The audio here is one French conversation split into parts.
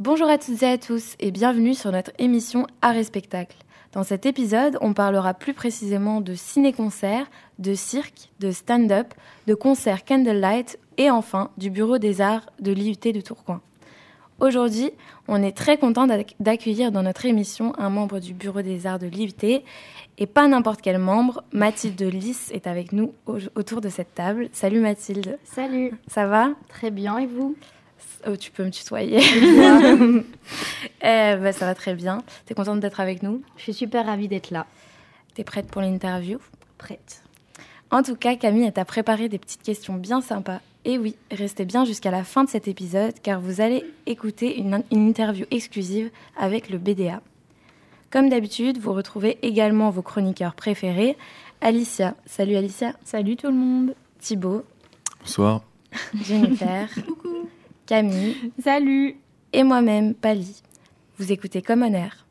Bonjour à toutes et à tous et bienvenue sur notre émission Art et Spectacle. Dans cet épisode, on parlera plus précisément de ciné-concert, de cirque, de stand-up, de concert candlelight et enfin du Bureau des Arts de l'IUT de Tourcoing. Aujourd'hui, on est très content d'accueillir dans notre émission un membre du Bureau des Arts de l'IUT et pas n'importe quel membre. Mathilde Lys est avec nous autour de cette table. Salut Mathilde. Salut. Ça va? Très bien et vous? Oh, Tu peux me tutoyer. eh, bah, ça va très bien. T'es contente d'être avec nous? Je suis super ravie d'être là. T'es prête pour l'interview? Prête. En tout cas, Camille t'a préparé des petites questions bien sympas. Et oui, restez bien jusqu'à la fin de cet épisode car vous allez écouter une, interview exclusive avec le BDA. Comme d'habitude, vous retrouvez également vos chroniqueurs préférés. Alicia. Salut Alicia. Salut tout le monde. Thibaut. Bonsoir. Jennifer. Coucou. Camille. Salut. Et moi-même, Pali. Vous écoutez Common Air.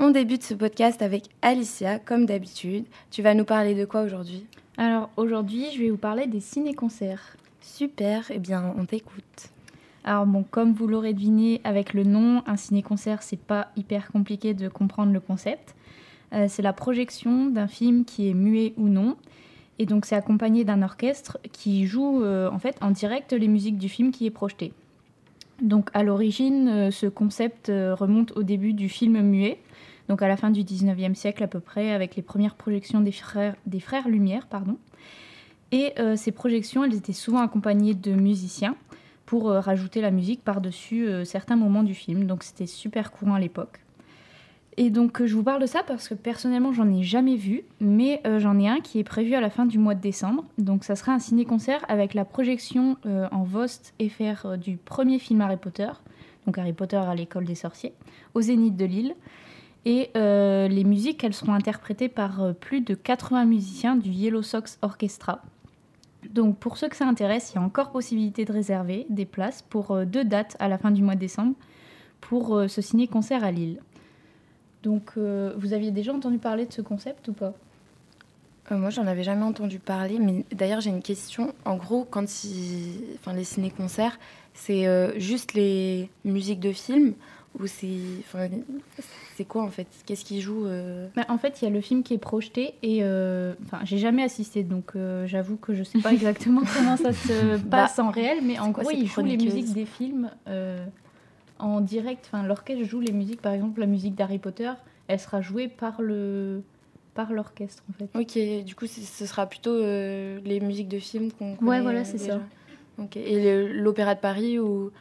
On débute ce podcast avec Alicia, comme d'habitude. Tu vas nous parler de quoi aujourd'hui? Alors aujourd'hui, je vais vous parler des ciné-concerts. Super, eh bien on t'écoute. Alors bon, comme vous l'aurez deviné avec le nom, un ciné-concert, c'est pas hyper compliqué de comprendre le concept. Euh, c'est la projection d'un film qui est muet ou non. Et donc c'est accompagné d'un orchestre qui joue euh, en fait en direct les musiques du film qui est projeté. Donc à l'origine, euh, ce concept remonte au début du film muet donc à la fin du 19e siècle à peu près, avec les premières projections des frères, des frères Lumière. Pardon. Et ces projections, elles étaient souvent accompagnées de musiciens pour euh, rajouter la musique par-dessus euh, certains moments du film. Donc c'était super courant à l'époque. Et donc je vous parle de ça parce que personnellement j'en ai jamais vu, mais j'en ai un qui est prévu à la fin du mois de décembre. Donc ça sera un ciné-concert avec la projection en Vost FR du premier film Harry Potter, donc Harry Potter à l'école des sorciers, au Zénith de Lille. Et euh, les musiques, elles seront interprétées par euh, plus de 80 musiciens du Yellow Sox Orchestra. Donc pour ceux que ça intéresse, il y a encore possibilité de réserver des places pour euh, deux dates à la fin du mois de décembre pour ce ciné-concert à Lille. Donc vous aviez déjà entendu parler de ce concept ou pas? Moi, j'en avais jamais entendu parler, mais d'ailleurs, j'ai une question. En gros, quand enfin, les ciné-concerts, c'est juste les musiques de films ou c'est c'est quoi en fait? Qu'est-ce qui joue euh bah, En fait, il y a le film qui est projeté et euh, enfin, j'ai jamais assisté, donc euh, j'avoue que je sais pas exactement comment ça se bah, passe en réel, mais en gros, ils jouent les musiques des films en direct. Enfin, l'orchestre joue les musiques, par exemple, la musique d'Harry Potter, elle sera jouée par le par l'orchestre en fait. Ok, du coup, ce sera plutôt les musiques de films qu'on. Ouais, voilà, c'est ça. Ok, et l'opéra de Paris ou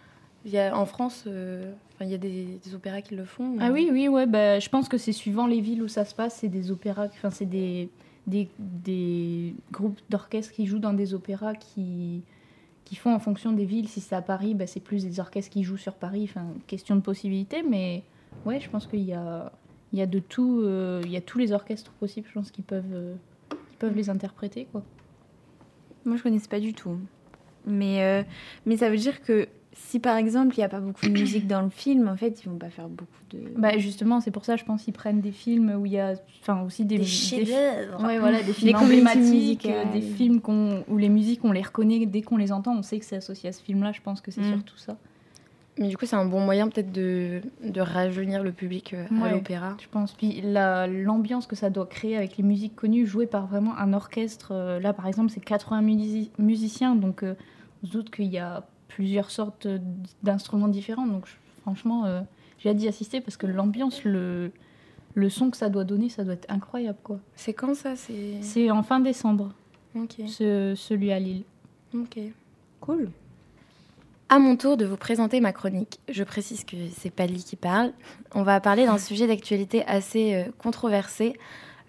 il y a, en France, il y a des, opéras qui le font. Ah oui, oui, ouais. Bah, je pense que c'est suivant les villes où ça se passe. C'est des opéras, enfin, c'est des, des, des, groupes d'orchestres qui jouent dans des opéras qui, qui font en fonction des villes. Si c'est à Paris, bah, c'est plus des orchestres qui jouent sur Paris. Enfin, question de possibilité. Mais ouais, je pense qu'il y a, il y a de tout. Euh, il y a tous les orchestres possibles, je pense, qui peuvent, euh, qui peuvent les interpréter, quoi. Moi, je connaissais pas du tout. Mais, euh, mais ça veut dire que si par exemple il n'y a pas beaucoup de musique dans le film, en fait, ils vont pas faire beaucoup de. Bah justement, c'est pour ça, je pense, qu'ils prennent des films où il y a, enfin aussi des, des chefs-d'œuvre. Ouais, voilà, des films emblématiques, euh, des films où les musiques on les reconnaît dès qu'on les entend, on sait que c'est associé à ce film-là. Je pense que c'est mm. surtout ça. Mais du coup, c'est un bon moyen peut-être de, de rajeunir le public euh, à l'opéra. Je pense. Puis l'ambiance que ça doit créer avec les musiques connues, jouées par vraiment un orchestre. Euh, là, par exemple, c'est 80 musiciens, donc on se doute qu'il y a plusieurs sortes d'instruments différents. Donc franchement, euh, j'ai hâte d'y assister parce que l'ambiance, le, le son que ça doit donner, ça doit être incroyable. quoi. C'est quand ça? C'est en fin décembre, ce, celui à Lille. Ok, cool. À mon tour de vous présenter ma chronique. Je précise que c'est Pali qui parle. On va parler d'un sujet d'actualité assez euh, controversé,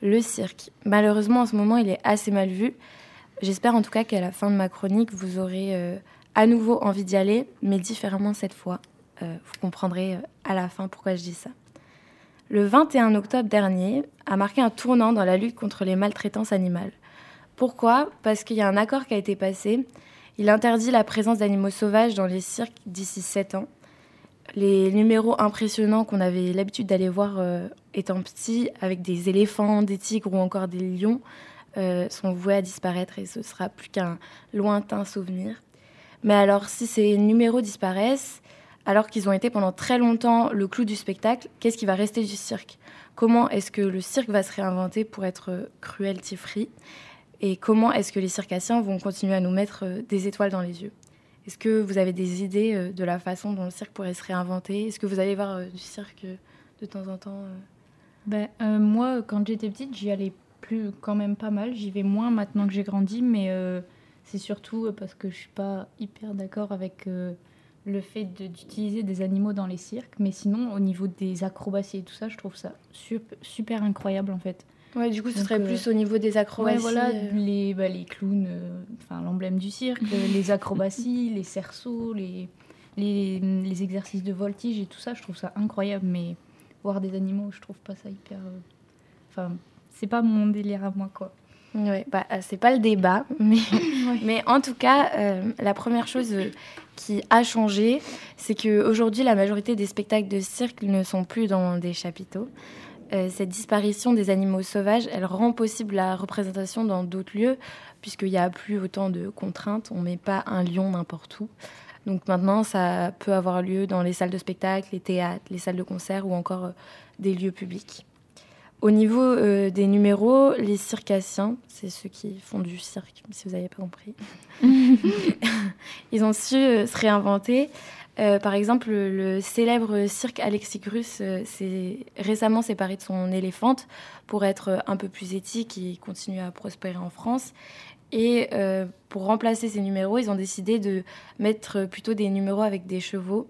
le cirque. Malheureusement, en ce moment, il est assez mal vu. J'espère en tout cas qu'à la fin de ma chronique, vous aurez euh, à nouveau envie d'y aller, mais différemment cette fois. Euh, vous comprendrez euh, à la fin pourquoi je dis ça. Le 21 octobre dernier a marqué un tournant dans la lutte contre les maltraitances animales. Pourquoi? Parce qu'il y a un accord qui a été passé. Il interdit la présence d'animaux sauvages dans les cirques d'ici 7 ans. les numéros impressionnants qu'on avait l'habitude d'aller voir euh, étant petit, avec des éléphants, des tigres ou encore des lions, sont voués à disparaître et ce sera plus qu'un lointain souvenir. Mais alors, si ces numéros disparaissent, alors qu'ils ont été pendant très longtemps le clou du spectacle, qu'est-ce qui va rester du cirque? Comment est-ce que le cirque va se réinventer pour être cruelty-free Et comment est-ce que les circassiens vont continuer à nous mettre des étoiles dans les yeux? Est-ce que vous avez des idées euh, de la façon dont le cirque pourrait se réinventer? Est-ce que vous allez voir euh, du cirque euh, de temps en temps ben, Moi, quand j'étais petite, j'y allais plus quand même pas mal. J'y vais moins maintenant que j'ai grandi, mais c'est surtout parce que je suis pas hyper d'accord avec le fait d'utiliser des animaux dans les cirques. Mais sinon, au niveau des acrobaties et tout ça, je trouve ça super incroyable en fait. Ouais, du coup, ce serait plus euh, au niveau des acrobaties. voilà, euh. les, bah, les clowns, euh, enfin l'emblème du cirque, les acrobaties, les cerceaux, les, les, les, exercices de voltige et tout ça, je trouve ça incroyable. Mais voir des animaux, je trouve pas ça hyper. Enfin, c'est pas mon délire à moi, quoi. Ouais, bah, c'est pas le débat, mais, mais en tout cas, la première chose qui a changé, c'est qu'aujourd'hui, la majorité des spectacles de cirque ne sont plus dans des chapiteaux. Euh, cette disparition des animaux sauvages, elle rend possible la représentation dans d'autres lieux, puisqu'il n'y a plus autant de contraintes. On ne met pas un lion n'importe où. Donc maintenant, ça peut avoir lieu dans les salles de spectacle, les théâtres, les salles de concert ou encore euh, des lieux publics. Au niveau euh, des numéros, les circassiens, c'est ceux qui font du cirque, si vous n'avez pas compris, ils ont su se réinventer. Euh, par exemple, le, célèbre cirque Alexis Grus euh, s'est récemment séparé de son éléphante pour être un peu plus éthique et continuer à prospérer en France. Et euh, pour remplacer ces numéros, ils ont décidé de mettre plutôt des numéros avec des chevaux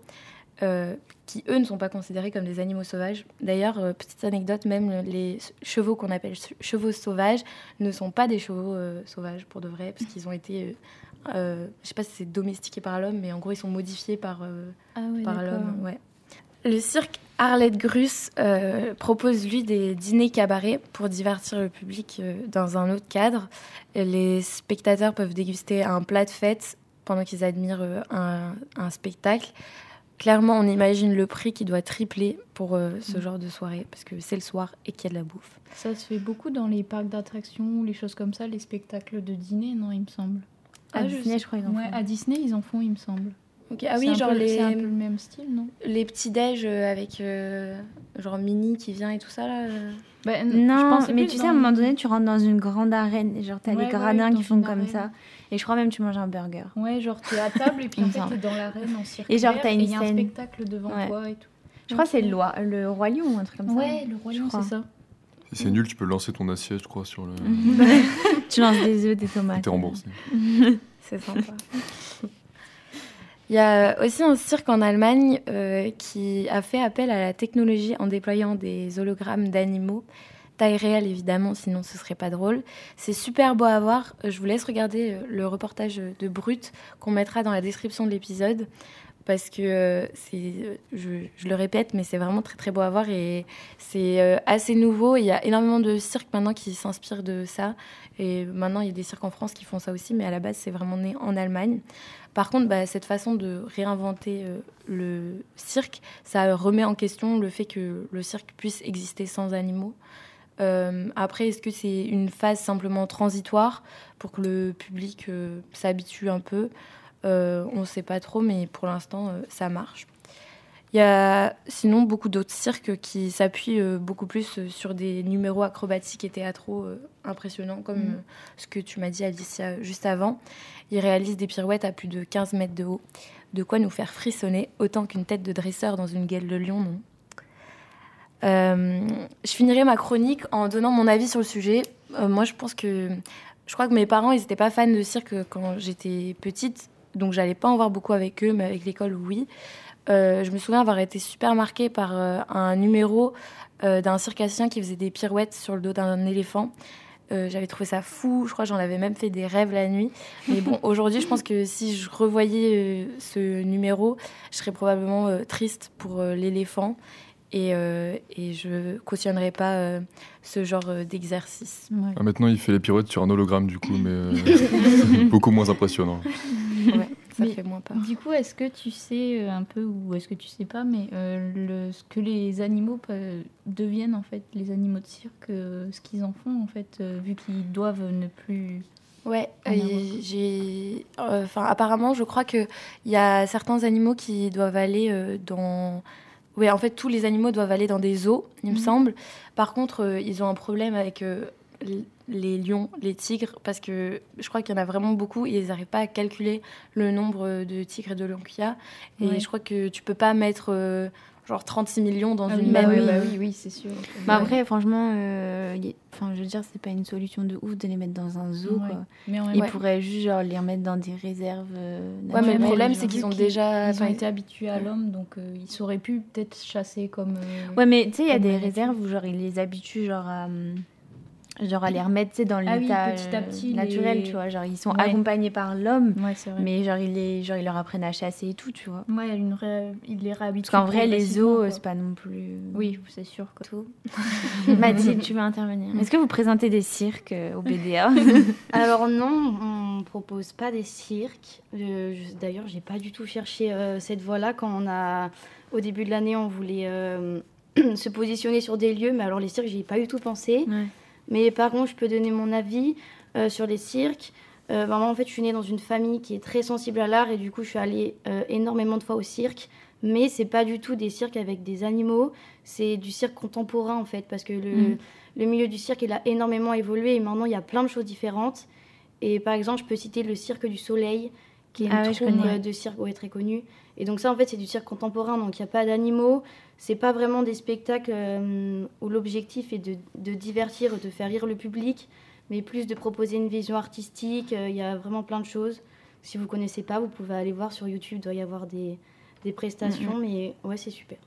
qui, eux, ne sont pas considérés comme des animaux sauvages. D'ailleurs, petite anecdote, même les chevaux qu'on appelle chevaux sauvages ne sont pas des chevaux sauvages pour de vrai, parce qu'ils ont été euh, je sais pas si c'est domestiqué par l'homme, mais en gros, ils sont modifiés par, euh, ah par l'homme. Ouais. Le cirque Arlette Grus euh, propose, lui, des dîners cabarets pour divertir le public dans un autre cadre. Les spectateurs peuvent déguster un plat de fête pendant qu'ils admirent un, un, spectacle. Clairement, on imagine le prix qui doit tripler pour ce mm. genre de soirée, parce que c'est le soir et qu'il y a de la bouffe. Ça se fait beaucoup dans les parcs d'attractions, les choses comme ça, les spectacles de dîner, non, il me semble à ah, Disney, je, crois ils en ouais, À Disney, ils en font, il me semble. Ah oui, genre les. C'est un peu le même style, non? Les petits déj euh, avec euh, genre Mini qui vient et tout ça là. Euh. Bah, non, mais tu sais, à un moment donné, tu rentres dans une grande arène, genre t'as les gradins qui font comme ça. Et je crois même tu manges un burger. Ouais, genre t'es à table et puis en fait t'es dans l'arène en cirque. Et genre t'as une y a un spectacle devant toi et tout. Je crois que c'est le, le Roi Lion ou un truc comme ça. Ouais, le Roi Lion, c'est ça. Si c'est nul, tu peux lancer ton assiette, je crois, sur le. tu lances des œufs, des tomates. T'es remboursé. C'est sympa. Il y a aussi un cirque en Allemagne euh, qui a fait appel à la technologie en déployant des hologrammes d'animaux. Taille réelle, évidemment, sinon ce serait pas drôle. C'est super beau à voir. Je vous laisse regarder euh, le reportage de Brut qu'on mettra dans la description de l'épisode parce que euh, c'est, je, le répète, mais c'est vraiment très très beau à voir et c'est assez nouveau. Il y a énormément de cirques maintenant qui s'inspirent de ça et maintenant, il y a des cirques en France qui font ça aussi, mais à la base, c'est vraiment né en Allemagne. Par contre, bah, cette façon de réinventer euh, le cirque, ça remet en question le fait que le cirque puisse exister sans animaux. Euh, après, est-ce que c'est une phase simplement transitoire pour que le public euh, s'habitue un peu? On ne sait pas trop, mais pour l'instant, ça marche. Il y a sinon beaucoup d'autres cirques qui s'appuient euh, beaucoup plus euh, sur des numéros acrobatiques et théâtraux euh, impressionnants, comme mm. ce que tu m'as dit, Alicia, juste avant. Ils réalisent des pirouettes à plus de 15 mètres de haut, de quoi nous faire frissonner autant qu'une tête de dresseur dans une gueule de lion, non je finirai ma chronique en donnant mon avis sur le sujet. moi, je pense que. Je crois que mes parents, ils n'étaient pas fans de cirque quand j'étais petite, donc j'allais pas en voir beaucoup avec eux, mais avec l'école, oui. Euh, je me souviens avoir été super marquée par euh, un numéro euh, d'un circassien qui faisait des pirouettes sur le dos d'un éléphant. J'avais trouvé ça fou, je crois que j'en avais même fait des rêves la nuit. Mais bon, aujourd'hui, je pense que si je revoyais ce numéro, je serais probablement triste pour l'éléphant et, et, je cautionnerais pas ce genre d'exercice. Ah, maintenant, il fait les pirouettes sur un hologramme, du coup, mais beaucoup moins impressionnant. Ouais. ça Mais fait moins peur. Du coup, est-ce que tu sais euh, un peu, ou est-ce que tu sais pas, mais euh, le, ce que les animaux peuvent- deviennent en fait, les animaux de cirque, euh, ce qu'ils en font en fait, euh, vu qu'ils doivent ne plus. Ouais, j'ai. euh, Enfin, apparemment, je crois qu'il y a certains animaux qui doivent aller euh, dans. Oui, en fait, tous les animaux doivent aller dans des zoos, il me Mhm. semble. Par contre, euh, ils ont un problème avec euh, les lions, les tigres, parce que je crois qu'il y en a vraiment beaucoup et ils n'arrivent pas à calculer le nombre de tigres et de lions qu'il y a. Et Ouais. je crois que tu peux pas mettre euh, genre 36 millions dans Ah une même. bah oui, euh, bah oui, oui, c'est sûr. Bah Ouais. après, franchement, euh, enfin, je veux dire, c'est pas une solution de ouf de les mettre dans un zoo. Ouais. Quoi. Mais en même Ils Ouais. pourraient juste genre, les remettre dans des réserves. euh, Ouais, mais le problème, c'est qu'ils ont déjà. Ils ont été habitués à l'homme, donc euh, ils sauraient pu peut-être chasser comme. euh, Ouais, mais tu sais, il y a des réserves où genre, ils les habituent genre, à, hum, genre à les remettre dans Ah oui, l'état petit à euh, petit, naturel, les- tu vois. Genre, ils sont Ouais. accompagnés par l'homme, Ouais, mais genre ils, les, genre, ils leur apprennent à chasser et tout, tu vois. Ouais, une ré- ils les réhabituent. Parce qu'en vrai, les quoi. c'est pas non plus. Oui, c'est sûr. Quoi. tout. Mathilde, tu veux intervenir? Est-ce que vous présentez des cirques euh, au BDA Alors non, on propose pas des cirques. Euh, je- D'ailleurs, j'ai pas du tout cherché euh, cette voie-là quand on a, au début de l'année, on voulait euh, se positionner sur des lieux, mais alors les cirques, j'y ai pas du tout pensé. Ouais. Mais par contre, je peux donner mon avis euh, sur les cirques. Euh, vraiment, en fait, je suis née dans une famille qui est très sensible à l'art et du coup, je suis allée euh, énormément de fois au cirque. Mais c'est pas du tout des cirques avec des animaux, c'est du cirque contemporain en fait, parce que le, Mhm. le milieu du cirque il a énormément évolué et maintenant il y a plein de choses différentes. Et par exemple, je peux citer le Cirque du Soleil, qui est une Ah je troupe de cirque ouais, très connue. Et donc ça, en fait, c'est du cirque contemporain, donc il n'y a pas d'animaux. C'est pas vraiment des spectacles euh, où l'objectif est de, de divertir, de faire rire le public, mais plus de proposer une vision artistique. Euh, Il y a vraiment plein de choses. Si vous connaissez pas, vous pouvez aller voir sur YouTube, il doit y avoir des, des prestations, mais ouais, c'est super.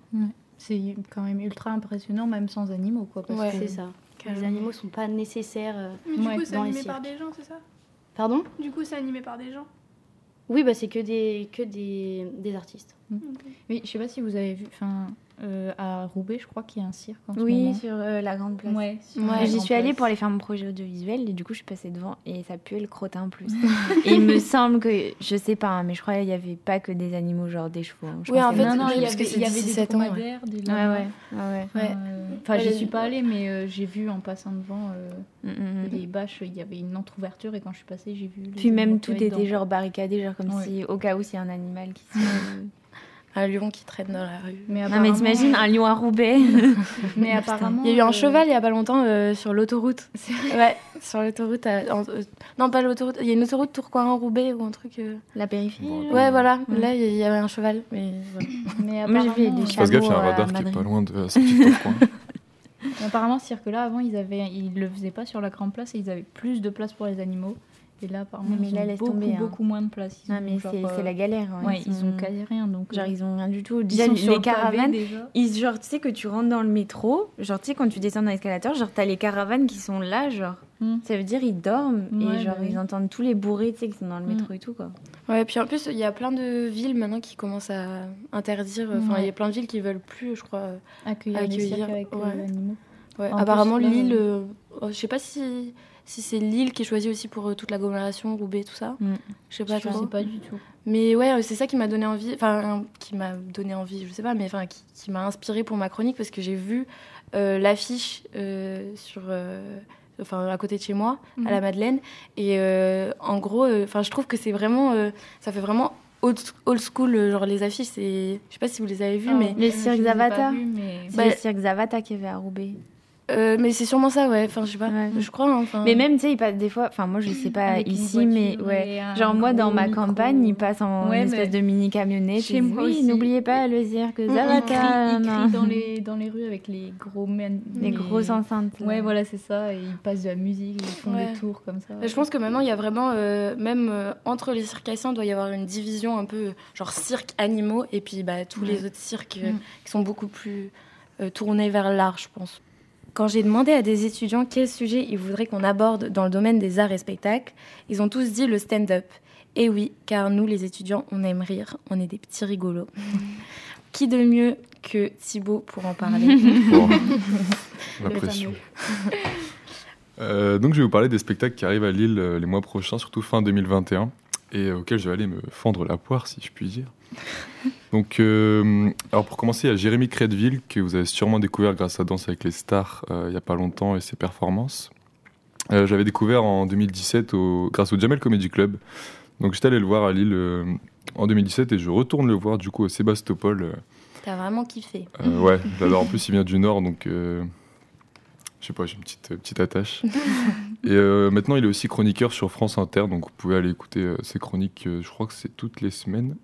C'est quand même ultra impressionnant, même sans animaux, quoi. Parce Ouais. que- C'est ça. Les animaux sont pas nécessaires. euh. Mais du Ouais, coup, c'est animé par des gens, c'est ça? Pardon? Du coup, c'est animé par des gens? Oui, bah, c'est que des, que des, des artistes. Oui, je sais pas si vous avez vu, enfin, euh, à Roubaix, je crois qu'il y a un cirque en ce Oui, moment. sur euh, la grande place. Ouais, la J'y suis allée place. pour aller faire mon projet audiovisuel et du coup je suis passée devant et ça puait le crottin en plus. et il me semble que, je sais pas, hein, mais je crois qu'il y avait pas que des animaux, genre des chevaux. hein. Je Oui, en fait, non, non, il y avait, y avait des 17 ans, ouais. dromadaires, des Ouais, lamas. ouais, ouais, ouais. Enfin, Ouais. euh, j'y suis pas allée, mais euh, j'ai vu en passant devant euh, Mm, mm, mm. les bâches, il y avait une entre-ouverture et quand je suis passée, j'ai vu. Puis même tout était genre barricadé, genre comme si au cas où s'il y a un animal qui se. Un lion qui traîne dans la rue. Mais non mais apparemment- t'imagines un lion à Roubaix Mais apparemment. Il y a eu un euh, cheval il y a pas longtemps euh, sur l'autoroute. Ouais, sur l'autoroute. à- en- euh, non, pas l'autoroute. Il y a une autoroute Tourcoing-Roubaix ou un truc. euh. La périphérie. Bon. Ouais, voilà. Ouais. Là, il y avait un cheval. Mais. Mais Moi, j'ai vu apparemment, des gaffe, il y a un radar qui est pas loin de sortie de Tourcoing. Mais apparemment, ce cirque-là, avant, ils avaient, ils le faisaient pas sur la grande place et ils avaient plus de place pour les animaux. Et là, apparemment, mais ils là, ont laisse beaucoup, tomber, hein. beaucoup moins de place. Ils Non mais c'est euh, c'est la galère. hein. Ouais, ils ont quasi rien. Donc, Genre euh, ils ont rien du tout. ils Déjà sont les sur le pavé caravanes, déjà. ils genre tu sais que tu rentres dans le métro, genre tu sais quand tu descends dans l'escalator, genre t'as les caravanes qui sont là, genre Hmm. ça veut dire ils dorment Ouais, et genre bah oui. ils entendent tous les bourrés tu sais qui sont dans le Hmm. métro et tout quoi. Ouais, puis en plus, il y a plein de villes maintenant qui commencent à interdire. Enfin, il y a plein de villes qui veulent plus, je crois. accueillir, les avec euh, ouais. animaux. Ouais, En apparemment, Lille. euh, euh, oh, je sais pas si, si c'est Lille qui est choisie aussi pour euh, toute l'agglomération, Roubaix, tout ça. Mm. Je sais pas je trop. sais pas du tout. Mais ouais, euh, c'est ça qui m'a donné envie, enfin, qui m'a donné envie, je sais pas, mais enfin, qui, qui m'a inspiré pour ma chronique parce que j'ai vu euh, l'affiche euh, sur. euh, Enfin, à côté de chez moi, à la Madeleine. Et euh, en gros, euh, enfin, je trouve que c'est vraiment. euh, ça fait vraiment old, old school, euh, genre les affiches. C'est. Je sais pas si vous les avez vues, Ah, mais. Ai pas Zavata. mais- C'est Bah, le cirque Zavata qui avait à Roubaix. Euh, mais c'est sûrement ça, ouais. Enfin, je sais pas. Ouais. Je crois. hein, Enfin, Mais même tu sais ils passent des fois, enfin moi je sais pas Avec ici mais ouais. Genre moi dans ma micro. campagne ils passent en Ouais, espèce de mini camionnette. chez moi oui n'oubliez pas le cirque Ils Zavata. crient, ils crient dans les, dans les rues avec les gros men- Les grosses enceintes. Ouais, voilà, c'est ça. Et ils passent de la musique, ils font Ouais. des tours comme ça. Je pense que maintenant, il y a vraiment, euh, même euh, entre les circassiens, il doit y avoir une division un peu genre cirque animaux et puis bah, tous les autres cirques euh, Mm. qui sont beaucoup plus euh, tournés vers l'art, je pense. Quand j'ai demandé à des étudiants quel sujet ils voudraient qu'on aborde dans le domaine des arts et spectacles, ils ont tous dit le stand-up. Et oui, car nous, les étudiants, on aime rire, on est des petits rigolos. Qui de mieux que Thibaut pour en parler Bon. La pression. Euh, donc je vais vous parler des spectacles qui arrivent à Lille euh, les mois prochains, surtout fin 2021. Et auquel je vais aller me fendre la poire, si je puis dire. Donc, euh, alors pour commencer, il y a Jérémy Crédville, que vous avez sûrement découvert grâce à Danse avec les stars euh, il n'y a pas longtemps et ses performances. Euh, J'avais découvert en 2017 au- grâce au Jamel Comedy Club. Donc j'étais allé le voir à Lille euh, en 2017 et je retourne le voir du coup au Sébastopol. T'as vraiment kiffé. ouais, j'adore. En plus, il vient du Nord, donc je sais pas, j'ai une petite, petite attache. Et euh, maintenant, il est aussi chroniqueur sur France Inter, donc vous pouvez aller écouter euh, ses chroniques. euh, je crois que c'est toutes les semaines.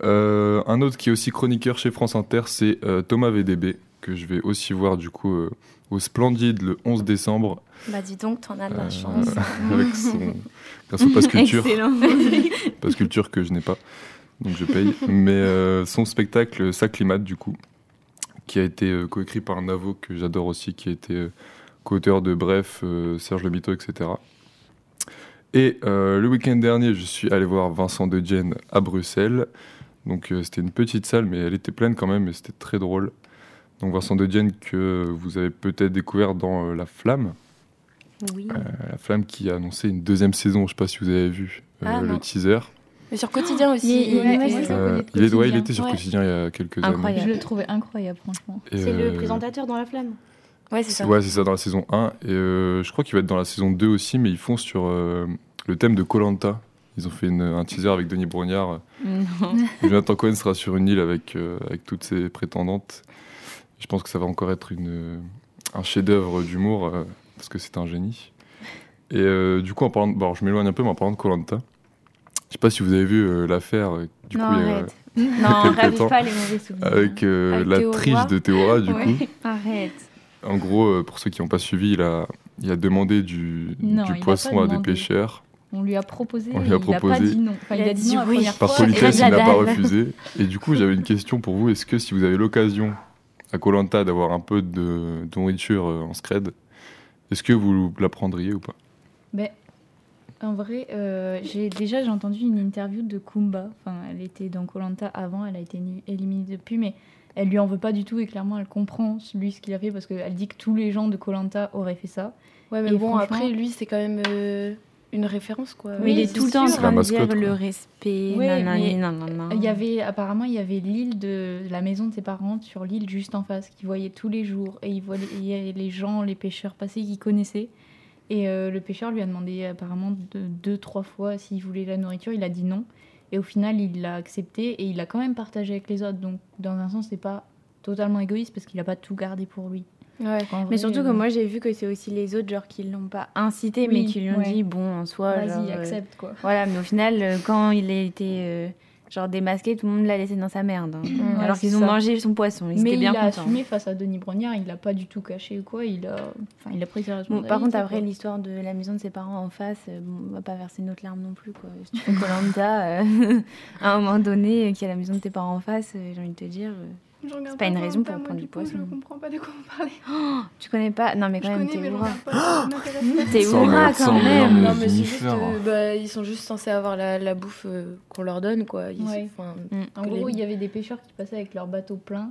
Un autre qui est aussi chroniqueur chez France Inter, c'est Thomas VDB, que je vais aussi voir du coup au Splendide le 11 décembre Bah dis donc, t'en as de la chance. avec son grâce au pass culture. Passe culture que je n'ai pas, donc je paye. Mais son spectacle S'acclimate, du coup, qui a été coécrit par un avo que j'adore aussi, qui a été co-auteur de Bref, euh, Serge Le Mito, etc. Et euh, le week-end dernier, je suis allé voir Vincent De Dienne à Bruxelles. Donc euh, c'était une petite salle, mais elle était pleine quand même, et c'était très drôle. Donc Vincent De Dienne que vous avez peut-être découvert dans euh, La Flamme. Oui. Euh, La Flamme qui a annoncé une deuxième saison, je ne sais pas si vous avez vu euh, Ah, le non. teaser. Mais sur quotidien aussi. il- ça Euh, il, est, ouais, il Quotidien. était sur Ouais. Quotidien il y a quelques Incroyable. Je le trouvais incroyable, franchement. années. C'est le présentateur dans La Flamme. Ouais, c'est ça. Ouais, c'est ça, dans la saison 1. Et euh, je crois qu'il va être dans la saison 2 aussi, mais ils font sur euh, le thème de Colanta. Ils ont fait une- un teaser avec Denis Brognard. Jonathan Cohen sera sur une île avec, euh, avec toutes ses prétendantes. Je pense que ça va encore être une, un chef-d'œuvre d'humour, parce que c'est un génie. Et du coup, en parlant de- bon, je m'éloigne un peu, mais en parlant de Colanta, je sais pas si vous avez vu l'affaire. Du non, coup, il y a- arrête. Non, ravive pas les mauvais souvenirs. avec Avec la Théora. triche de Théora, du Ouais. coup. Arrête. En gros, euh, pour ceux qui n'ont pas suivi, il a, il a demandé du, Non, du il a poisson à des pêcheurs. On lui a proposé, On lui a il n'a pas proposé. dit non. Enfin, il, Il a a dit dit non la oui. première Par fois. politesse, il il n'a pas refusé. Et du coup, j'avais une question pour vous. Est-ce que si vous avez l'occasion à Colanta d'avoir un peu de, de nourriture euh, en scred, est-ce que vous la prendriez ou pas? Ben, en vrai, euh, j'ai déjà j'ai entendu une interview de Kumba. Enfin, elle était dans Colanta avant, elle a été éliminée depuis, mais elle lui en veut pas du tout et clairement elle comprend lui ce qu'il a fait parce qu'elle dit que tous les gens de Colanta auraient fait ça. Ouais, mais Et bon, franchement- après, lui, c'est quand même euh, une référence, quoi. Oui, il est tout le temps en train de dire quoi. le respect. Ouais, mais. Il y avait apparemment il y avait l'île de la maison de ses parents sur l'île juste en face qu'il voyait tous les jours et il voyait il y avait les gens, les pêcheurs passer qu'il connaissait. Et euh, le pêcheur lui a demandé apparemment de- deux, trois fois s'il voulait la nourriture. Il a dit non. Et au final, il l'a accepté et il l'a quand même partagé avec les autres. Donc, dans un sens, c'est pas totalement égoïste parce qu'il n'a pas tout gardé pour lui. Ouais. En Mais vrai, surtout que euh, moi j'ai vu que c'est aussi les autres genre qui l'ont pas incité Oui, mais qui lui ont ouais. dit bon en soi vas-y, euh, accepte quoi. voilà mais au final euh, quand il a été genre démasqué tout le monde l'a laissé dans sa merde hein. Alors qu'ils ont ça. mangé son poisson ils Mais étaient bien il a contents. assumé face à Denis Brognard, il l'a pas du tout caché ou quoi. Il a, enfin, il a pris sa Bon, responsabilité. par contre après l'histoire de la maison de ses parents en face euh, bon, on va pas verser notre larme non plus quoi. Si tu fais Colanta euh, à un moment donné euh, qu'il y a la maison de tes parents en face euh, j'ai envie de te dire C'est pas une raison pour prendre du poisson. Je comprends pas de quoi vous parlez. tu connais pas? Non mais quand même je. T'es Oura emmerde, ça quand même Non, mais c'est juste, euh, bah, ils sont juste censés avoir la, la bouffe euh, qu'on leur donne, quoi. Ils- Ouais. enfin, En gros, les- il y avait des pêcheurs qui passaient avec leur bateau plein.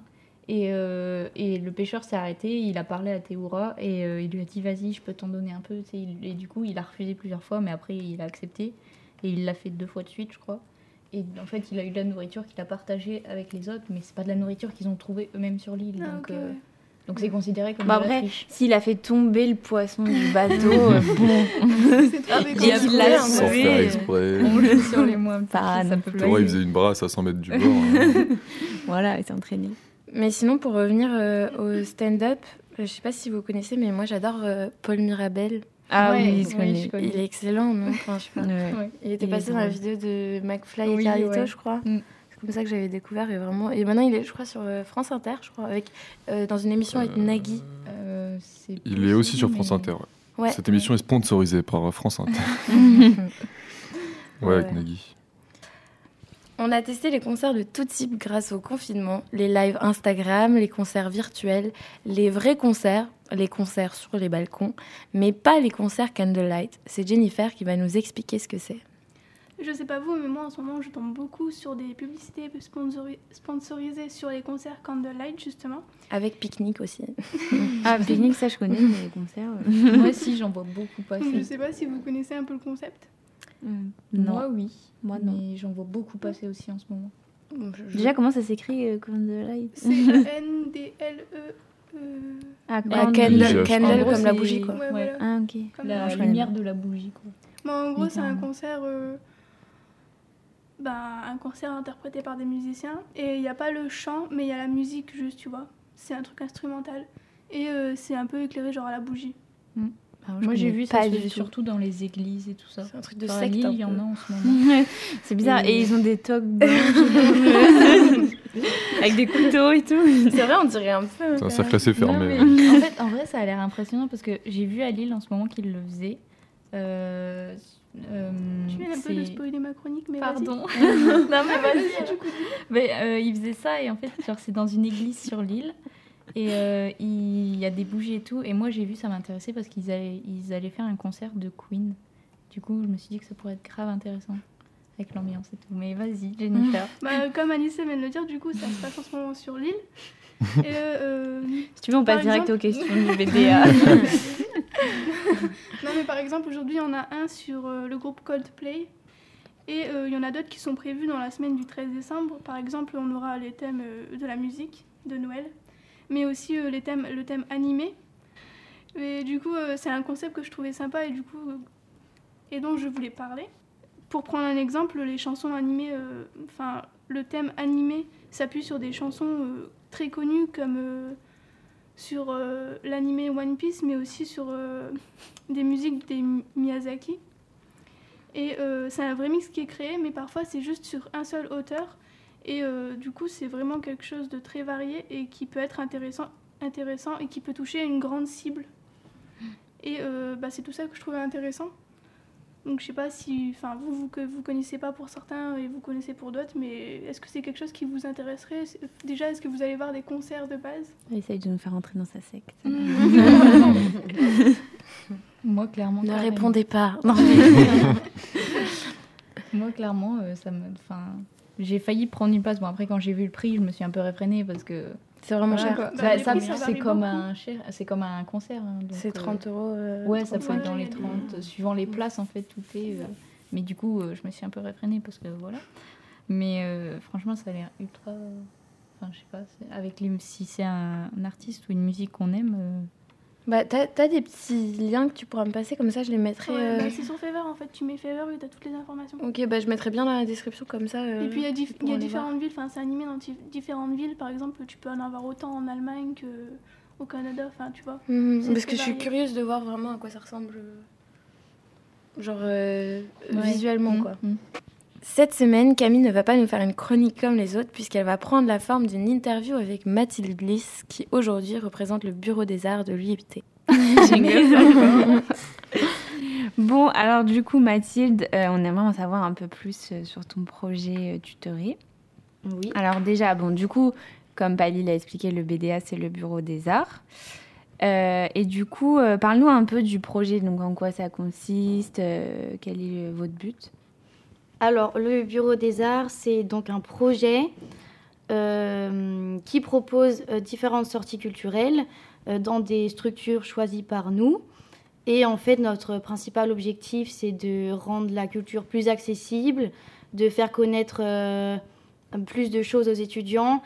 Et, euh, et le pêcheur s'est arrêté, il a parlé à Théoura et euh, il lui a dit vas-y, je peux t'en donner un peu. Et du coup, il a refusé plusieurs fois, mais après, il a accepté. Et il l'a fait deux fois de suite, je crois. Et en fait, il a eu de la nourriture qu'il a partagée avec les autres, mais c'est pas de la nourriture qu'ils ont trouvée eux-mêmes sur l'île. Ah, donc ok, euh, donc c'est considéré comme Bah, après, s'il a fait tomber le poisson du bateau euh, bon qu'il l'a Sans sauvé. faire exprès. On le sur les moins Pas ça peut pas il faisait une brasse à 100 mètres du bord. hein. voilà il s'est entraîné Mais sinon, pour revenir euh, au stand-up, euh, je sais pas si vous connaissez, mais moi j'adore euh, Paul Mirabel. Ah Ouais, oui, oui, je connais. je connais. Il est excellent, non. Ouais. Il était Il passé dans la vidéo de McFly Oui, et Carlito, ouais. je crois. Mm. C'est comme ça que j'avais découvert et vraiment. Et maintenant, il est, je crois, sur euh, France Inter, je crois, avec dans dans une émission avec Euh, Nagui. Euh, c'est Il est aussi sur France Inter. ouais. Ouais. Cette émission est sponsorisée par euh, France Inter. Ouais, avec. Nagui. On a testé les concerts de tout type grâce au confinement, les lives Instagram, les concerts virtuels, les vrais concerts, les concerts sur les balcons, mais pas les concerts candlelight. C'est Jennifer qui va nous expliquer ce que c'est. Je sais pas vous, mais moi en ce moment je tombe beaucoup sur des publicités sponsori- sponsorisées sur les concerts Candlelight justement. Avec pique-nique aussi. ah pique-nique ça je connais mais les concerts euh. Moi aussi, j'en vois beaucoup passer. Je sais pas si vous connaissez un peu le concept. Hmm. Non. Moi, oui. Moi, non. Mais j'en vois beaucoup passer aussi en ce moment. Je- Déjà, comment ça s'écrit euh, Candlelight C'est N-D-L-E. euh, Ah, Ah, candle. candle, gros, comme la bougie, quoi. Ouais, Ouais. voilà. Ah, ok. Comme La lumière de la bougie, quoi. Bah, en gros, c'est un concert, euh, bah, un concert interprété par des musiciens. Et il n'y a pas le chant, mais il y a la musique juste, tu vois. C'est un truc instrumental. Et euh, c'est un peu éclairé, genre à la bougie. Ah, je Moi, j'ai vu ça surtout dans les églises et tout ça. C'est un truc de secte. Il y en a en ce moment. C'est bizarre. Et- Et ils ont des toques blanches. Avec des couteaux et tout. C'est vrai, on dirait un peu. C'est un cercle assez Non, fermé. mais ouais. en fait, en vrai, ça a l'air impressionnant parce que j'ai vu à Lille en ce moment qu'ils le faisaient. Euh, euh, Tu viens un peu de spoiler ma chronique, mais Pardon. non, mais vas-y. Mais euh, ils faisaient ça et en fait, genre, c'est dans une église sur l'île. Et euh, il y a des bougies et tout. Et moi, j'ai vu, ça m'intéressait parce qu'ils allaient, ils allaient faire un concert de Queen. Du coup, je me suis dit que ça pourrait être grave intéressant avec l'ambiance et tout. Mais vas-y, Jennifer. Bah, comme Alice vient de le dire, du coup, ça se passe en ce moment sur l'île. Et euh, Si tu veux, on passe direct aux questions du BDA. non, mais par exemple, aujourd'hui, on a un sur euh, le groupe Coldplay. Et euh, il y en a d'autres qui sont prévus dans la semaine du 13 décembre. Par exemple, on aura les thèmes euh, de la musique de Noël, mais aussi euh, les thèmes, le thème animé. Et du coup, euh, c'est un concept que je trouvais sympa et du coup, euh, et dont je voulais parler. Pour prendre un exemple, les chansons animées, enfin, le thème animé s'appuie sur des chansons très connues comme sur euh, l'animé One Piece, mais aussi sur des musiques des Mi- Miyazaki. Et c'est un vrai mix qui est créé, mais parfois c'est juste sur un seul auteur. Et euh, du coup, c'est vraiment quelque chose de très varié et qui peut être intéressant, intéressant et qui peut toucher une grande cible. Et euh, bah, c'est tout ça que je trouvais intéressant. Donc je sais pas si, enfin vous, vous que vous connaissez pas pour certains et vous connaissez pour d'autres, mais est-ce que c'est quelque chose qui vous intéresserait? Déjà, est-ce que vous allez voir des concerts de base? Essaye de nous faire entrer dans sa secte. Moi, clairement. Ne répondez pas. Moi, clairement, euh, ça me. Enfin, j'ai failli prendre une place. Bon, après, quand j'ai vu le prix, je me suis un peu réfrénée parce que. C'est vraiment Voilà, cher. quoi. Bah, Ça- ça- ça c'est comme un cher, c'est comme un concert. hein, C'est euh, 30 euros. euh, Ouais, ça peut 35. être dans les Ouais, 30, suivant les places en fait, tout est. euh, Mais du coup, euh, je me suis un peu réfrénée parce que voilà. Mais euh, franchement, ça a l'air ultra. Enfin, je sais pas, c'est- avec les... si c'est un, un artiste ou une musique qu'on aime. Euh, Bah, t'as t'as des petits liens que tu pourras me passer, comme ça je les mettrai. Ouais, euh, bah, C'est sur Fever en fait, tu mets Fever et t'as toutes les informations. Ok, bah je mettrai bien dans la description comme ça. euh, Et puis il y a, dif- y différentes villes, enfin c'est animé dans dif- différentes villes, par exemple tu peux en avoir autant en Allemagne qu'au Canada, enfin tu vois. Mhm, Parce que je suis curieuse de voir vraiment à quoi ça ressemble. euh, Genre euh, Ouais. visuellement mm, quoi. mm. Cette semaine, Camille ne va pas nous faire une chronique comme les autres puisqu'elle va prendre la forme d'une interview avec Mathilde Bliss qui aujourd'hui représente le Bureau des Arts de l'UIPT. Bon, alors du coup, Mathilde, euh, on aimerait en savoir un peu plus euh, sur ton projet euh, tutoré. Oui. Alors déjà, bon, du coup, comme Pali l'a expliqué, le BDA, c'est le Bureau des Arts. Euh, et du coup, euh, parle-nous un peu du projet, donc en quoi ça consiste, euh, quel est euh, votre but? Alors, le Bureau des Arts, c'est donc un projet euh, qui propose euh, différentes sorties culturelles euh, dans des structures choisies par nous. Et en fait, notre principal objectif, c'est de rendre la culture plus accessible, de faire connaître plus de choses aux étudiants.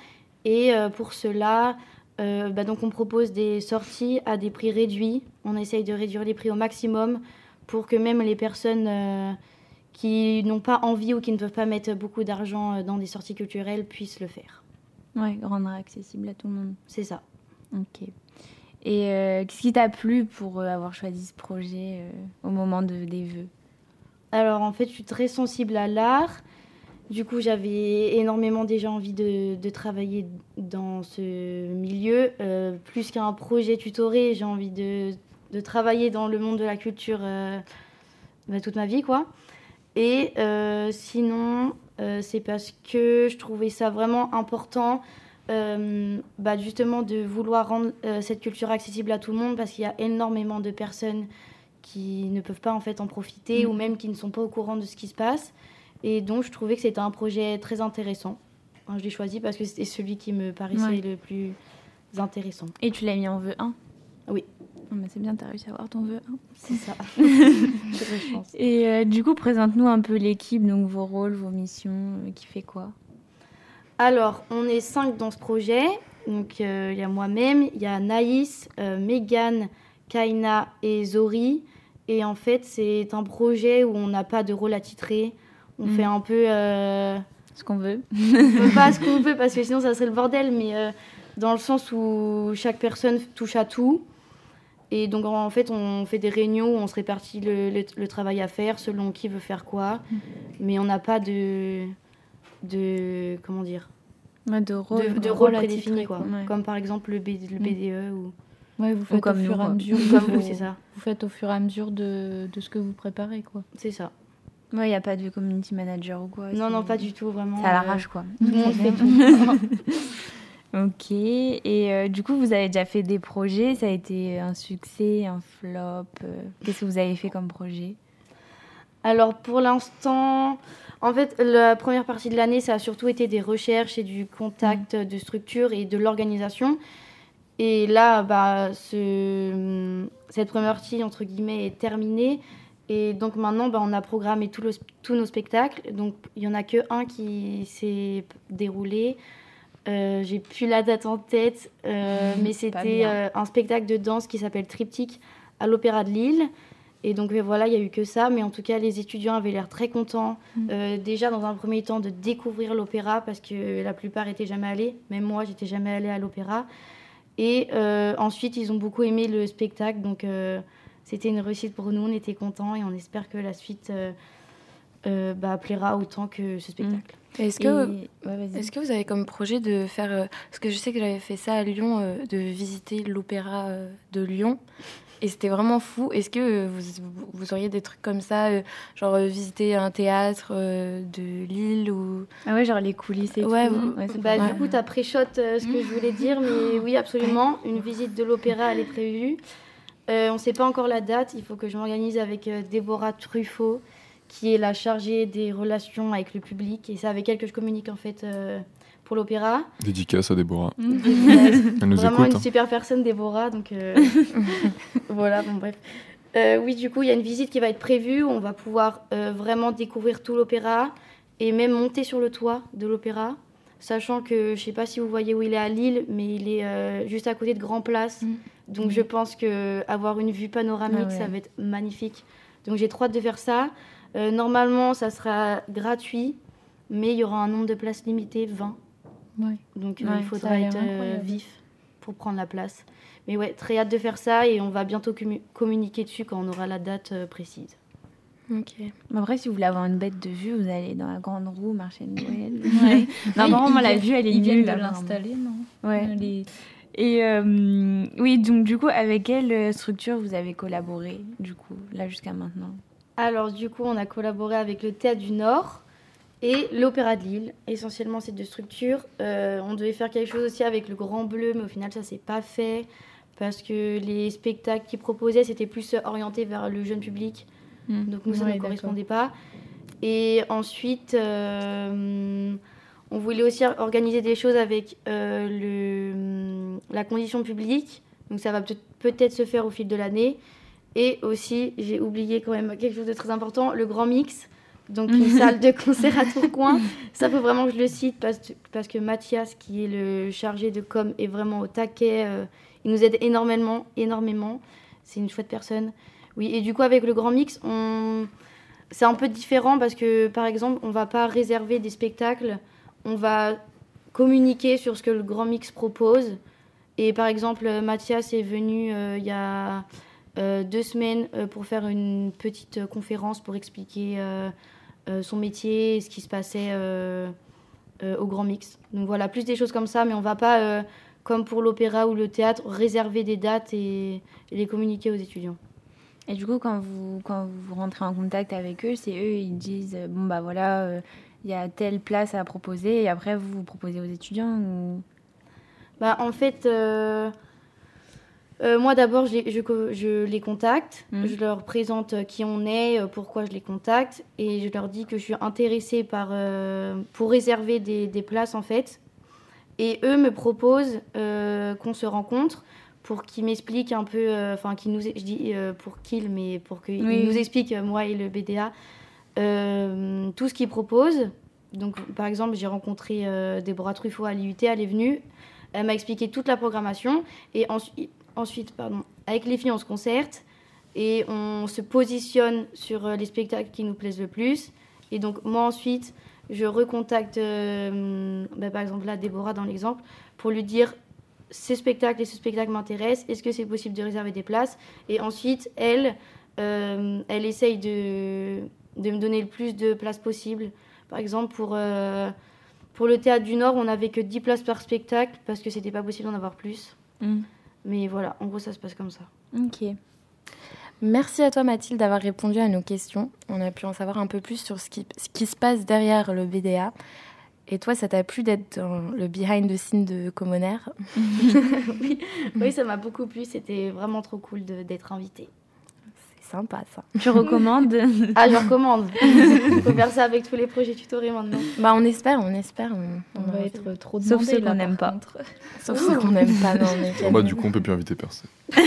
Et pour cela, bah, donc on propose des sorties à des prix réduits. On essaye de réduire les prix au maximum pour que même les personnes qui n'ont pas envie ou qui ne peuvent pas mettre beaucoup d'argent euh, dans des sorties culturelles puissent le faire. Ouais, rendre accessible à tout le monde. C'est ça. Ok. Et euh, qu'est-ce qui t'a plu pour euh, avoir choisi ce projet euh, au moment de, des vœux? Alors en fait, je suis très sensible à l'art. Du coup, j'avais énormément déjà envie de, de travailler dans ce milieu. Euh, plus qu'un projet tutoré, j'ai envie de, de travailler dans le monde de la culture bah, toute ma vie, quoi. Et euh, sinon, euh, c'est parce que je trouvais ça vraiment important, euh, bah, justement, de vouloir rendre cette culture accessible à tout le monde, parce qu'il y a énormément de personnes qui ne peuvent pas en fait en profiter ou même qui ne sont pas au courant de ce qui se passe. Et donc, je trouvais que c'était un projet très intéressant. Enfin, je l'ai choisi parce que c'était celui qui me paraissait Ouais. le plus intéressant. Et tu l'as mis en vœu 1 mais c'est bien, t'as réussi à avoir ton vœu. hein. C'est ça. Et euh, du coup, présente-nous un peu l'équipe, donc vos rôles, vos missions, euh, qui fait quoi? Alors, on est cinq dans ce projet. Donc, euh, il y a moi-même, il y a Naïs, euh, Megan, Kaina et Zori. Et en fait, c'est un projet où on n'a pas de rôle attitré. On Mhm. fait un peu. Ce qu'on veut. on pas ce qu'on veut parce que sinon ça serait le bordel, mais dans le sens où chaque personne touche à tout. Et donc en fait, on fait des réunions où on se répartit le, le- le travail à faire selon qui veut faire quoi. Mais on n'a pas de. de. comment dire Ouais, de De, rôle. de rôle rôle attitré, prédéfini, quoi. Ouais. Comme par exemple le, B- le Mm. BDE ou. Ouais, vous faites comme au fur et à mesure. Comme de vous, vos- c'est ça. Vous faites au fur et à mesure de, de ce que vous préparez, quoi. C'est ça. Ouais, il n'y a pas de community manager ou quoi. Non, non, pas du tout, vraiment. C'est à euh, l'arrache, quoi. Tout le monde fait tout. Ok. Et euh, du coup, vous avez déjà fait des projets? Ça a été un succès, un flop. euh, Qu'est-ce que vous avez fait comme projet? Alors pour l'instant, en fait, la première partie de l'année, ça a surtout été des recherches et du contact de structure et de l'organisation. Et là, bah, ce- cette première partie, entre guillemets, est terminée. Et donc maintenant, bah, on a programmé tous nos spectacles. Donc il n'y en a que un qui s'est déroulé. Euh, J'ai plus la date en tête, euh, mais c'était euh, un spectacle de danse qui s'appelle Triptyque à l'Opéra de Lille. Et donc euh, voilà, il y a eu que ça, mais en tout cas, les étudiants avaient l'air très contents. Mm. Euh, déjà, dans un premier temps, de découvrir l'opéra, parce que la plupart étaient jamais allés. Même moi, j'étais jamais allée à l'opéra. Et ensuite, ils ont beaucoup aimé le spectacle, donc c'était une réussite pour nous. On était contents et on espère que la suite bah, plaira autant que ce spectacle. Est-ce que, Ouais, que vous avez comme projet de faire... euh, parce que je sais que j'avais fait ça à Lyon, euh, de visiter l'opéra euh, de Lyon. Et c'était vraiment fou. Est-ce que vous, vous auriez des trucs comme ça, genre visiter un théâtre de Lille ou... Ah ouais, genre les coulisses et Ouais, tout. vous- Ouais, c'est Bah, Du coup, tu as pré-shot ce que je voulais dire, mais oui, absolument. Une visite de l'opéra, elle est prévue. Euh, on ne sait pas encore la date. Il faut que je m'organise avec Déborah Truffaut, qui est la chargée des relations avec le public. Et c'est avec elle que je communique en fait euh, pour l'opéra. Dédicace à Déborah. Mm. Elle nous Vraiment écoute. une hein. super personne, Déborah. Donc euh, voilà, bon bref. Euh, oui, du coup, il y a une visite qui va être prévue. On va pouvoir euh, vraiment découvrir tout l'opéra et même monter sur le toit de l'opéra. Sachant que je sais pas si vous voyez où il est à Lille, mais il est euh, juste à côté de Grand Place. Mm. Donc je pense que avoir une vue panoramique, Ah ouais. ça va être magnifique. Donc j'ai trop hâte de faire ça. Euh, normalement, ça sera gratuit, mais il y aura un nombre de places limité, 20. Ouais. Donc euh, Ouais, il faudra être euh, vif pour prendre la place. Mais ouais, très hâte de faire ça et on va bientôt commu- communiquer dessus quand on aura la date précise. Ok. Après, si vous voulez avoir une bête de vue, vous allez dans la grande roue, marché de Noël. Ouais. Non, vraiment, la vue, elle est nulle. de l'installer, non? Ouais. Les- Et euh, oui, donc du coup, avec quelle structure vous avez collaboré, du coup, là jusqu'à maintenant? Alors du coup, on a collaboré avec le Théâtre du Nord et l'Opéra de Lille. Essentiellement ces deux structures. Euh, on devait faire quelque chose aussi avec le Grand Bleu, mais au final ça s'est pas fait parce que les spectacles qu'ils proposaient c'était plus orienté vers le jeune public. Hmm. Donc nous, ça Ouais, ne correspondait pas. Et ensuite, euh, on voulait aussi organiser des choses avec euh, le, la condition publique. Donc ça va peut- peut-être se faire au fil de l'année. Et aussi, j'ai oublié quand même quelque chose de très important, le Grand Mix. Donc une salle de concert à Tourcoing. Ça, faut vraiment que je le cite parce, parce que Mathias, qui est le chargé de com, est vraiment au taquet. euh, il nous aide énormément, énormément. C'est une chouette personne. Oui, et du coup, avec le Grand Mix, on... c'est un peu différent parce que, par exemple, on va pas réserver des spectacles, on va communiquer sur ce que le Grand Mix propose. Et par exemple, Mathias est venu euh, il y a deux semaines euh, pour faire une petite euh, conférence pour expliquer euh, euh, son métier et ce qui se passait euh, euh, au Grand Mix. Donc voilà, plus des choses comme ça, mais on va pas, euh, comme pour l'opéra ou le théâtre, réserver des dates et, et les communiquer aux étudiants. Et du coup, quand vous, quand vous rentrez en contact avec eux, c'est eux, ils disent euh, bon, bah voilà, euh, il y a telle place à proposer, et après, vous vous proposez aux étudiants ou... Bah, en fait, euh, euh, moi d'abord, je, les- je co- je les contacte, Mhm. je leur présente euh, qui on est, euh, pourquoi je les contacte, et je leur dis que je suis intéressée par, euh, pour réserver des, des places en fait. Et eux me proposent euh, qu'on se rencontre pour qu'il m'explique un peu, enfin, qu'il nous, je dis pour qu'il, mais pour qu'il Oui. nous explique, euh, moi et le BDA, tout ce qu'il propose. Donc, par exemple, j'ai rencontré Déborah Truffaut à l'IUT, elle est venue, elle m'a expliqué toute la programmation, et ensuite, ensuite pardon, avec les filles, on se concerte, et on se positionne sur euh, les spectacles qui nous plaisent le plus. Et donc, moi, ensuite, je recontacte, euh, bah, par exemple, là, Déborah, dans l'exemple, pour lui dire ces spectacles et ce spectacle m'intéressent, est-ce que c'est possible de réserver des places? Et ensuite, elle, euh, elle essaye de, de me donner le plus de places possible. Par exemple, pour, pour le Théâtre du Nord, on n'avait que 10 places par spectacle parce que c'était pas possible d'en avoir plus. Mm. Mais voilà, en gros, ça se passe comme ça. Ok. Merci à toi Mathilde d'avoir répondu à nos questions. On a pu en savoir un peu plus sur ce qui, ce qui se passe derrière le BDA. Et toi, ça t'a plu d'être dans le behind the scene de Commoner? Oui, oui, ça m'a beaucoup plu. C'était vraiment trop cool d'être invitée. Sympa ça. Tu recommandes Ah, je recommande. Il faut faire ça avec tous les projets tutorés maintenant. Bah on espère, on espère. On, On on va être trop Sauf demandés, ceux là, qu'on n'aime pas. contre. Sauf ceux qu'on n'aime pas. Non, mais Ah bah, du coup, on peut plus inviter personne.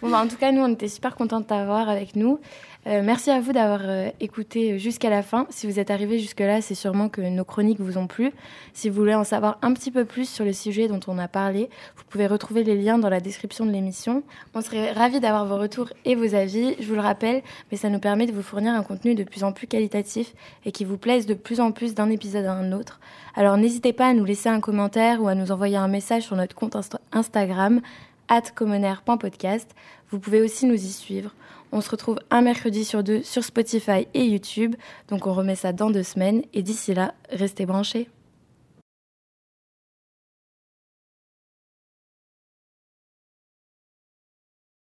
Bon, bah, en tout cas, nous, on était super contents de t'avoir avec nous. Euh, merci à vous d'avoir euh, écouté jusqu'à la fin. Si vous êtes arrivés jusque-là, c'est sûrement que nos chroniques vous ont plu. Si vous voulez en savoir un petit peu plus sur le sujet dont on a parlé, vous pouvez retrouver les liens dans la description de l'émission. On serait ravis d'avoir vos retours et vos avis. Je vous le rappelle, mais ça nous permet de vous fournir un contenu de plus en plus qualitatif et qui vous plaise de plus en plus d'un épisode à un autre. Alors n'hésitez pas à nous laisser un commentaire ou à nous envoyer un message sur notre compte Insta- Instagram at commonaire.podcast. Vous pouvez aussi nous y suivre. On se retrouve un mercredi sur deux sur Spotify et YouTube. Donc on remet ça dans deux semaines. Et d'ici là, restez branchés.